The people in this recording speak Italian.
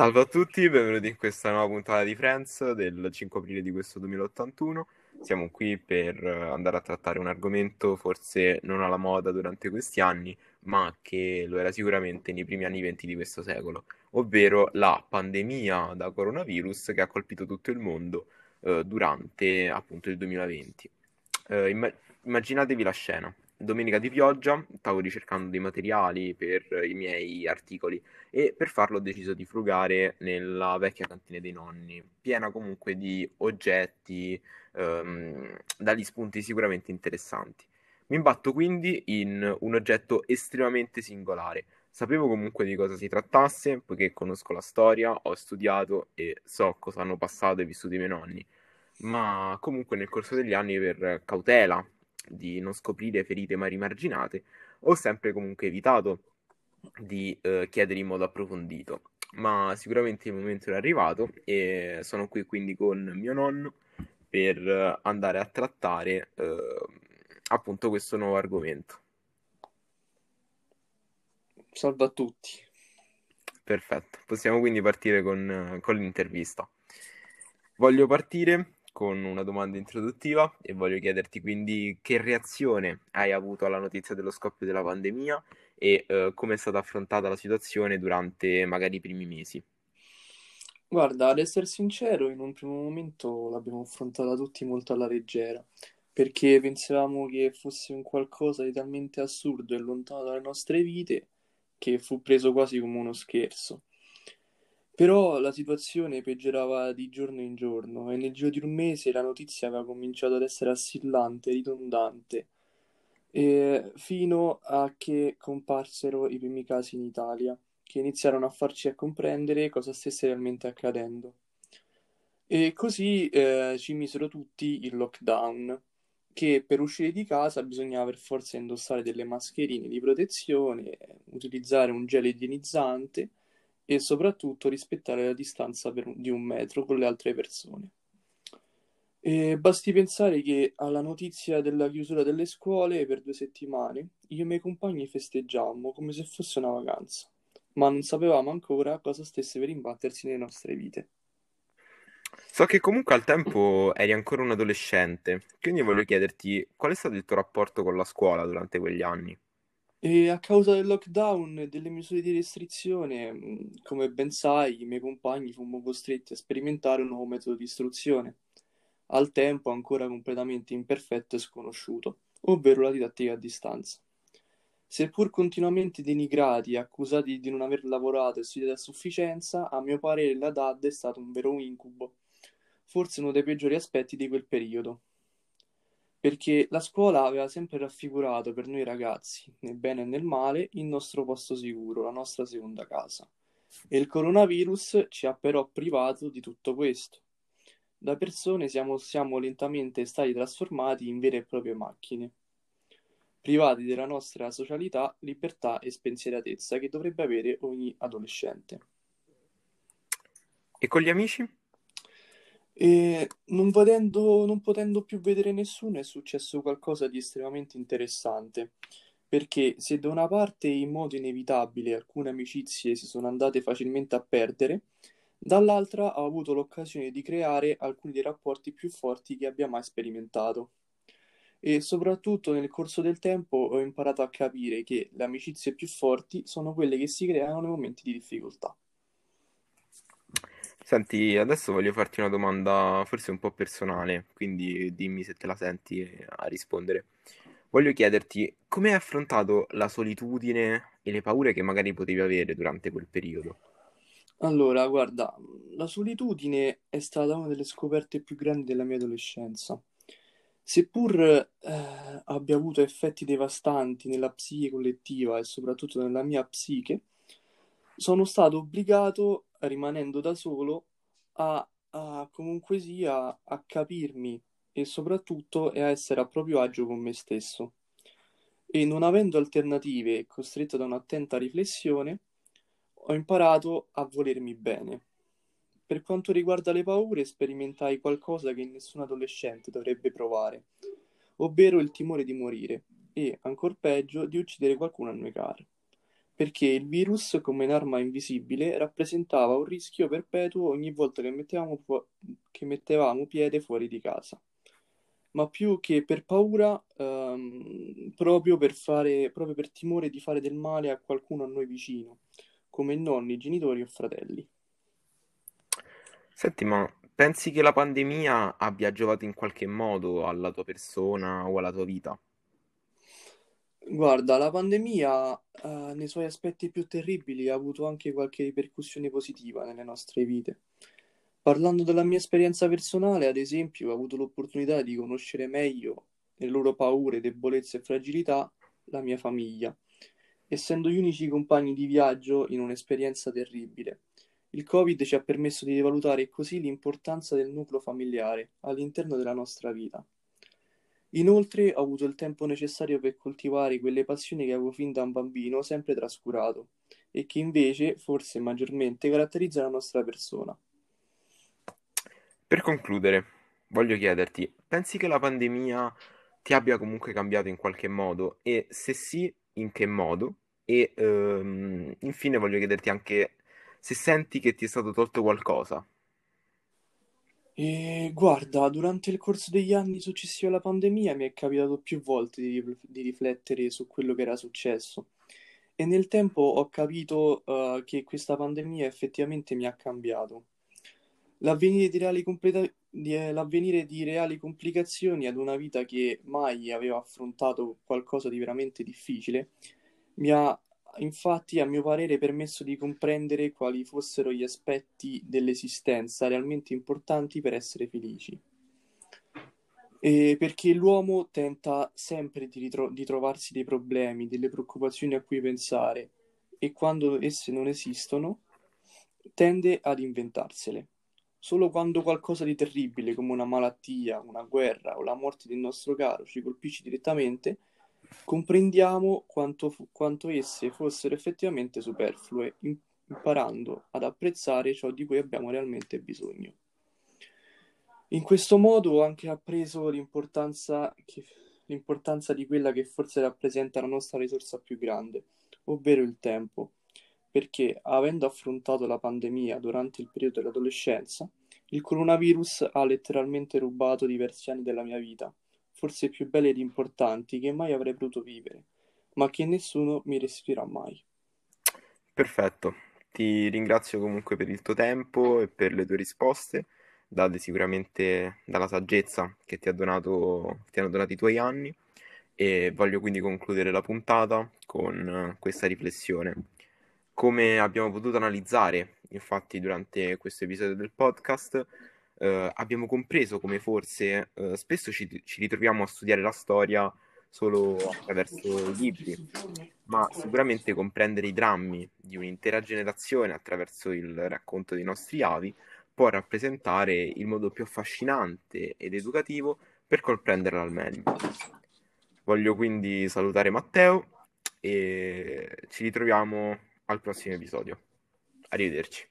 Salve a tutti, benvenuti in questa nuova puntata di Friends del 5 aprile di questo 2081. Siamo qui per andare a trattare un argomento forse non alla moda durante questi anni, ma che lo era sicuramente nei primi anni 20 di questo secolo, ovvero la pandemia da coronavirus che ha colpito tutto il mondo eh, durante appunto il 2020. Eh, imm- immaginatevi la scena domenica di pioggia, stavo ricercando dei materiali per i miei articoli e per farlo ho deciso di frugare nella vecchia cantina dei nonni, piena comunque di oggetti, ehm, dagli spunti sicuramente interessanti. Mi imbatto quindi in un oggetto estremamente singolare. Sapevo comunque di cosa si trattasse, poiché conosco la storia, ho studiato e so cosa hanno passato e vissuto i miei nonni, ma comunque nel corso degli anni per cautela di non scoprire ferite mai rimarginate, ho sempre comunque evitato di eh, chiedere in modo approfondito. Ma sicuramente il momento è arrivato e sono qui quindi con mio nonno per andare a trattare eh, appunto questo nuovo argomento. Salve a tutti. Perfetto, possiamo quindi partire con, con l'intervista. Voglio partire con una domanda introduttiva e voglio chiederti quindi che reazione hai avuto alla notizia dello scoppio della pandemia e eh, come è stata affrontata la situazione durante magari i primi mesi. Guarda, ad essere sincero, in un primo momento l'abbiamo affrontata tutti molto alla leggera, perché pensavamo che fosse un qualcosa di talmente assurdo e lontano dalle nostre vite che fu preso quasi come uno scherzo. Però la situazione peggiorava di giorno in giorno e nel giro di un mese la notizia aveva cominciato ad essere assillante, ridondante, e fino a che comparsero i primi casi in Italia, che iniziarono a farci a comprendere cosa stesse realmente accadendo. E così eh, ci misero tutti il lockdown, che per uscire di casa bisognava per forza indossare delle mascherine di protezione, utilizzare un gel igienizzante e soprattutto rispettare la distanza per, di un metro con le altre persone. E basti pensare che alla notizia della chiusura delle scuole per due settimane, io e i miei compagni festeggiammo come se fosse una vacanza, ma non sapevamo ancora cosa stesse per imbattersi nelle nostre vite. So che comunque al tempo eri ancora un adolescente, quindi voglio chiederti qual è stato il tuo rapporto con la scuola durante quegli anni? E a causa del lockdown e delle misure di restrizione, come ben sai, i miei compagni fummo costretti a sperimentare un nuovo metodo di istruzione, al tempo ancora completamente imperfetto e sconosciuto, ovvero la didattica a distanza. Seppur continuamente denigrati e accusati di non aver lavorato e studiato a sufficienza, a mio parere la DAD è stato un vero incubo, forse uno dei peggiori aspetti di quel periodo perché la scuola aveva sempre raffigurato per noi ragazzi, nel bene e nel male, il nostro posto sicuro, la nostra seconda casa. E il coronavirus ci ha però privato di tutto questo. Da persone siamo, siamo lentamente stati trasformati in vere e proprie macchine, privati della nostra socialità, libertà e spensieratezza che dovrebbe avere ogni adolescente. E con gli amici? E non, vedendo, non potendo più vedere nessuno è successo qualcosa di estremamente interessante, perché se da una parte in modo inevitabile alcune amicizie si sono andate facilmente a perdere, dall'altra ho avuto l'occasione di creare alcuni dei rapporti più forti che abbia mai sperimentato. E soprattutto nel corso del tempo ho imparato a capire che le amicizie più forti sono quelle che si creano nei momenti di difficoltà. Senti, adesso voglio farti una domanda forse un po' personale, quindi dimmi se te la senti a rispondere. Voglio chiederti come hai affrontato la solitudine e le paure che magari potevi avere durante quel periodo. Allora, guarda, la solitudine è stata una delle scoperte più grandi della mia adolescenza. Seppur eh, abbia avuto effetti devastanti nella psiche collettiva e soprattutto nella mia psiche, sono stato obbligato, rimanendo da solo, a, a comunque sia a capirmi e soprattutto a essere a proprio agio con me stesso. E non avendo alternative, costretto da un'attenta riflessione, ho imparato a volermi bene. Per quanto riguarda le paure, sperimentai qualcosa che nessun adolescente dovrebbe provare, ovvero il timore di morire e, ancor peggio, di uccidere qualcuno a noi caro perché il virus, come un'arma invisibile, rappresentava un rischio perpetuo ogni volta che mettevamo, fu- che mettevamo piede fuori di casa. Ma più che per paura, ehm, proprio per fare, proprio per timore di fare del male a qualcuno a noi vicino, come nonni, genitori o fratelli. Senti, ma pensi che la pandemia abbia giovato in qualche modo alla tua persona o alla tua vita? Guarda, la pandemia, eh, nei suoi aspetti più terribili ha avuto anche qualche ripercussione positiva nelle nostre vite. Parlando della mia esperienza personale, ad esempio, ho avuto l'opportunità di conoscere meglio le loro paure, debolezze e fragilità la mia famiglia, essendo gli unici compagni di viaggio in un'esperienza terribile. Il Covid ci ha permesso di rivalutare così l'importanza del nucleo familiare all'interno della nostra vita. Inoltre ho avuto il tempo necessario per coltivare quelle passioni che avevo fin da un bambino sempre trascurato e che invece, forse maggiormente, caratterizzano la nostra persona. Per concludere, voglio chiederti, pensi che la pandemia ti abbia comunque cambiato in qualche modo? E se sì, in che modo? E ehm, infine voglio chiederti anche se senti che ti è stato tolto qualcosa. E guarda, durante il corso degli anni successivi alla pandemia mi è capitato più volte di, di riflettere su quello che era successo e nel tempo ho capito, eh, che questa pandemia effettivamente mi ha cambiato. L'avvenire di reali completa- di- eh, l'avvenire di reali complicazioni ad una vita che mai aveva affrontato qualcosa di veramente difficile mi ha infatti, a mio parere, permesso di comprendere quali fossero gli aspetti dell'esistenza realmente importanti per essere felici. E perché l'uomo tenta sempre di, ritro- di trovarsi dei problemi, delle preoccupazioni a cui pensare, e quando esse non esistono, tende ad inventarsele. Solo quando qualcosa di terribile, come una malattia, una guerra o la morte del nostro caro, ci colpisce direttamente, comprendiamo quanto, quanto esse fossero effettivamente superflue, im- imparando ad apprezzare ciò di cui abbiamo realmente bisogno. In questo modo ho anche appreso l'importanza, che- l'importanza di quella che forse rappresenta la nostra risorsa più grande, ovvero il tempo, perché avendo affrontato la pandemia durante il periodo dell'adolescenza, il coronavirus ha letteralmente rubato diversi anni della mia vita, forse più belli ed importanti che mai avrei potuto vivere, ma che nessuno mi restituirà mai. Perfetto, ti ringrazio comunque per il tuo tempo e per le tue risposte, date sicuramente dalla saggezza che ti donato, ti hanno donato i tuoi anni e voglio quindi concludere la puntata con eh, questa riflessione. Come abbiamo potuto analizzare, infatti, durante questo episodio del podcast, eh, abbiamo compreso come forse eh, spesso ci, ci ritroviamo a studiare la storia solo attraverso libri, ma sicuramente comprendere i drammi di un'intera generazione attraverso il racconto dei nostri avi può rappresentare il modo più affascinante ed educativo per comprenderla al meglio. Voglio quindi salutare Matteo e ci ritroviamo al prossimo episodio. Arrivederci.